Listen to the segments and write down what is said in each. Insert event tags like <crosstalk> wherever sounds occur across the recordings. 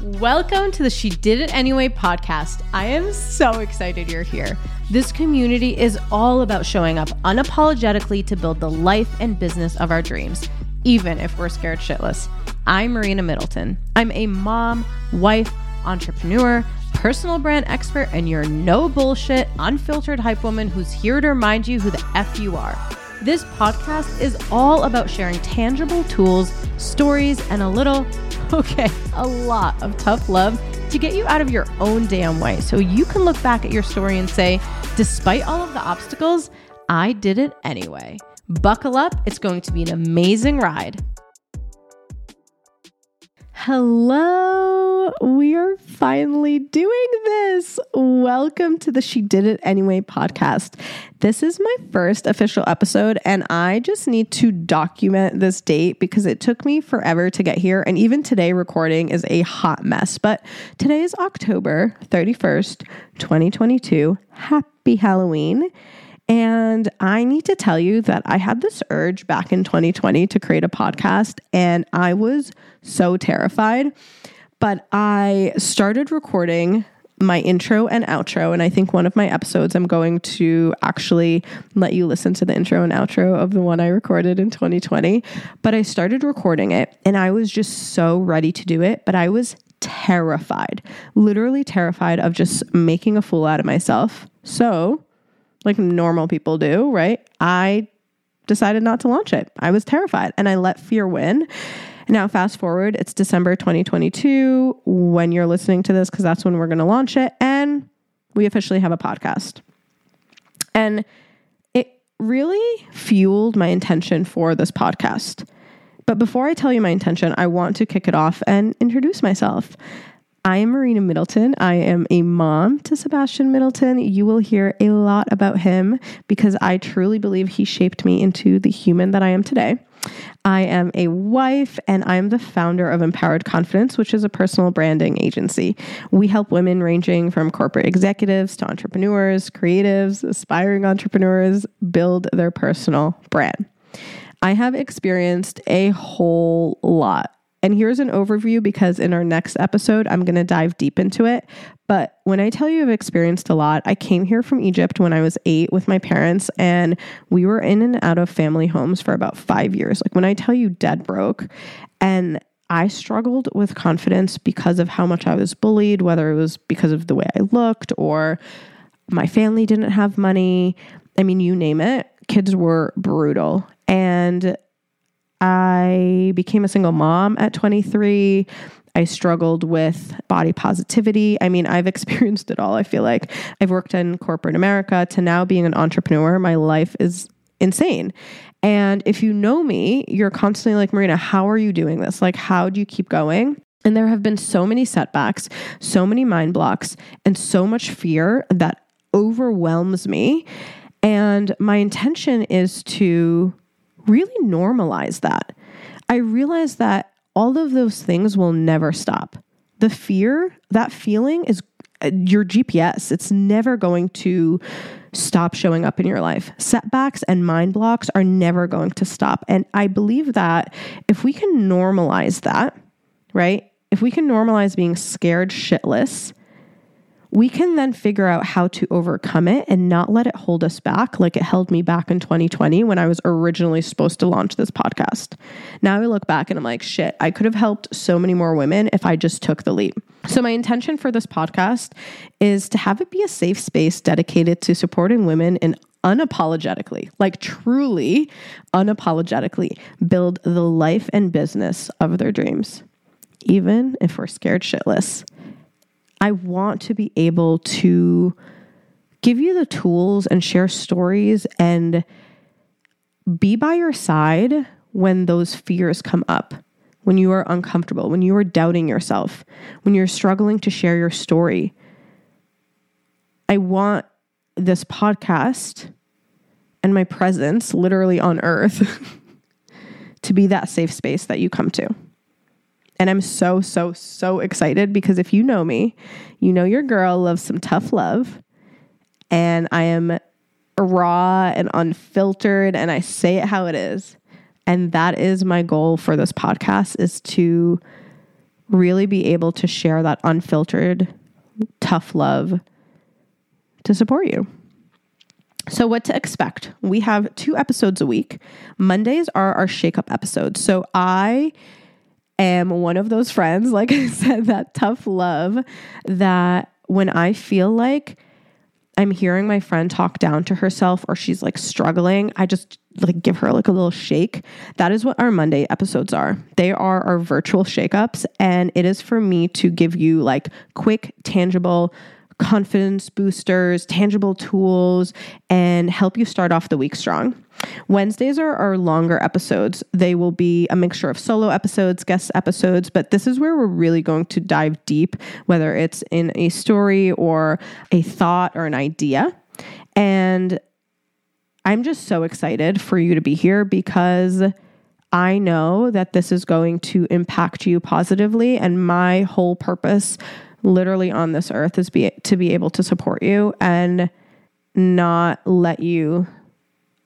Welcome to the She Did It Anyway podcast. I am so excited you're here. This community is all about showing up unapologetically to build the life and business of our dreams, even if we're scared shitless. I'm Marina Middleton. I'm a mom, wife, entrepreneur, personal brand expert, and your no bullshit, unfiltered hype woman who's here to remind you who the F you are. This podcast is all about sharing tangible tools, stories, and a little <laughs> okay, a lot of tough love to get you out of your own damn way so you can look back at your story and say, despite all of the obstacles, I did it anyway. Buckle up, it's going to be an amazing ride. Hello, we are finally doing this. Welcome to the She Did It Anyway podcast. This is my first official episode, and I just need to document this date because it took me forever to get here. And even today, recording is a hot mess. But today is October 31st, 2022. Happy Halloween. And I need to tell you that I had this urge back in 2020 to create a podcast, and I was so terrified. But I started recording my intro and outro. And I think one of my episodes, I'm going to actually let you listen to the intro and outro of the one I recorded in 2020. But I started recording it and I was just so ready to do it. But I was terrified, literally terrified of just making a fool out of myself. So like normal people do, right? I decided not to launch it. I was terrified and I let fear win. Now, fast forward, it's December 2022 when you're listening to this, because that's when we're going to launch it. And we officially have a podcast. And it really fueled my intention for this podcast. But before I tell you my intention, I want to kick it off and introduce myself. I am Marina Middleton. I am a mom to Sebastian Middleton. You will hear a lot about him because I truly believe he shaped me into the human that I am today. I am a wife and I am the founder of Empowered Confidence, which is a personal branding agency. We help women ranging from corporate executives to entrepreneurs, creatives, aspiring entrepreneurs build their personal brand. I have experienced a whole lot and here's an overview because in our next episode, I'm going to dive deep into it. But when I tell you I've experienced a lot, I came here from Egypt when I was eight with my parents, and we were in and out of family homes for about five years. Like when I tell you dead broke, and I struggled with confidence because of how much I was bullied, whether it was because of the way I looked or my family didn't have money. I mean, you name it, kids were brutal. And I became a single mom at 23. I struggled with body positivity. I mean, I've <laughs> experienced it all. I feel like I've worked in corporate America to now being an entrepreneur. My life is insane. And if you know me, you're constantly like, Marina, how are you doing this? Like, how do you keep going? And there have been so many setbacks, so many mind blocks, and so much fear that overwhelms me. And my intention is to really normalize that. I realize that all of those things will never stop. The fear, that feeling is uh, your GPS. It's never going to stop showing up in your life. Setbacks and mind blocks are never going to stop. And I believe that if we can normalize that, right? If we can normalize being scared shitless, we can then figure out how to overcome it and not let it hold us back like it held me back in 2020 when I was originally supposed to launch this podcast. Now I look back and I'm like, shit, I could have helped so many more women if I just took the leap. So, my intention for this podcast is to have it be a safe space dedicated to supporting women in unapologetically, like truly unapologetically, build the life and business of their dreams, even if we're scared shitless. I want to be able to give you the tools and share stories and be by your side when those fears come up, when you are uncomfortable, when you are doubting yourself, when you're struggling to share your story. I want this podcast and my presence literally on earth <laughs> to be that safe space that you come to. And I'm so, so, so excited because if you know me, you know your girl loves some tough love. And I am raw and unfiltered and I say it how it is. And that is my goal for this podcast is to really be able to share that unfiltered, tough love to support you. So, what to expect? We have two episodes a week. Mondays are our shake up episodes. So, I am one of those friends, <laughs> like I said, that tough love that when I feel like I'm hearing my friend talk down to herself or she's like struggling, I just like give her like a little shake. That is what our Monday episodes are. They are our virtual shake-ups and it is for me to give you like quick, tangible confidence boosters, tangible tools, and help you start off the week strong. Wednesdays are our longer episodes. They will be a mixture of solo episodes, guest episodes, but this is where we're really going to dive deep, whether it's in a story or a thought or an idea. And I'm just so excited for you to be here because I know that this is going to impact you positively. And my whole purpose literally on this earth is be to be able to support you and not let you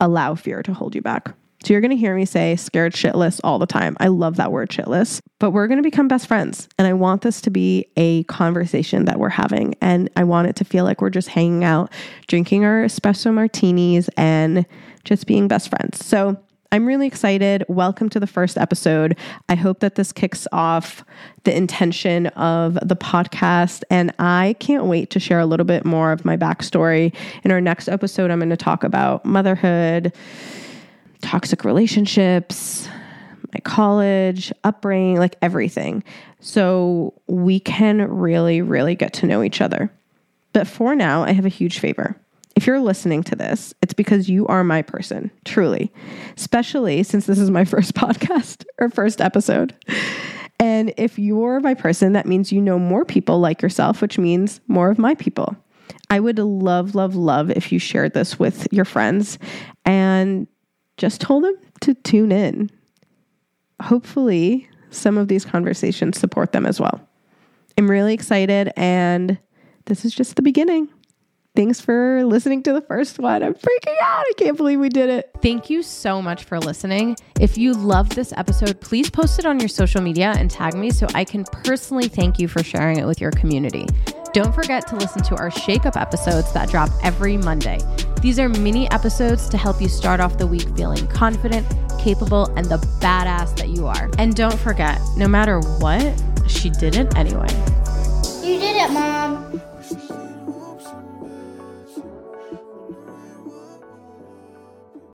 allow fear to hold you back. So you're going to hear me say scared shitless all the time. I love that word shitless, but we're going to become best friends. And I want this to be a conversation that we're having. And I want it to feel like we're just hanging out, drinking our espresso martinis and just being best friends. So I'm really excited. Welcome to the first episode. I hope that this kicks off the intention of the podcast. And I can't wait to share a little bit more of my backstory. In our next episode, I'm going to talk about motherhood, toxic relationships, my college, upbringing, like everything. So we can really, really get to know each other. But for now, I have a huge favor. If you're listening to this, it's because you are my person, truly, especially since this is my <laughs> first podcast or first episode. And if you're my person, that means you know more people like yourself, which means more of my people. I would love, love, love if you shared this with your friends and just told them to tune in. Hopefully, some of these conversations support them as well. I'm really excited, and this is just the beginning. Thanks for listening to the first one. I'm freaking out. I can't believe we did it. Thank you so much for listening. If you loved this episode, please post it on your social media and tag me so I can personally thank you for sharing it with your community. Don't forget to listen to our Shake Up episodes that drop every Monday. These are mini episodes to help you start off the week feeling confident, capable, and the badass that you are. And don't forget, no matter what, she did it anyway. You did it, Mom.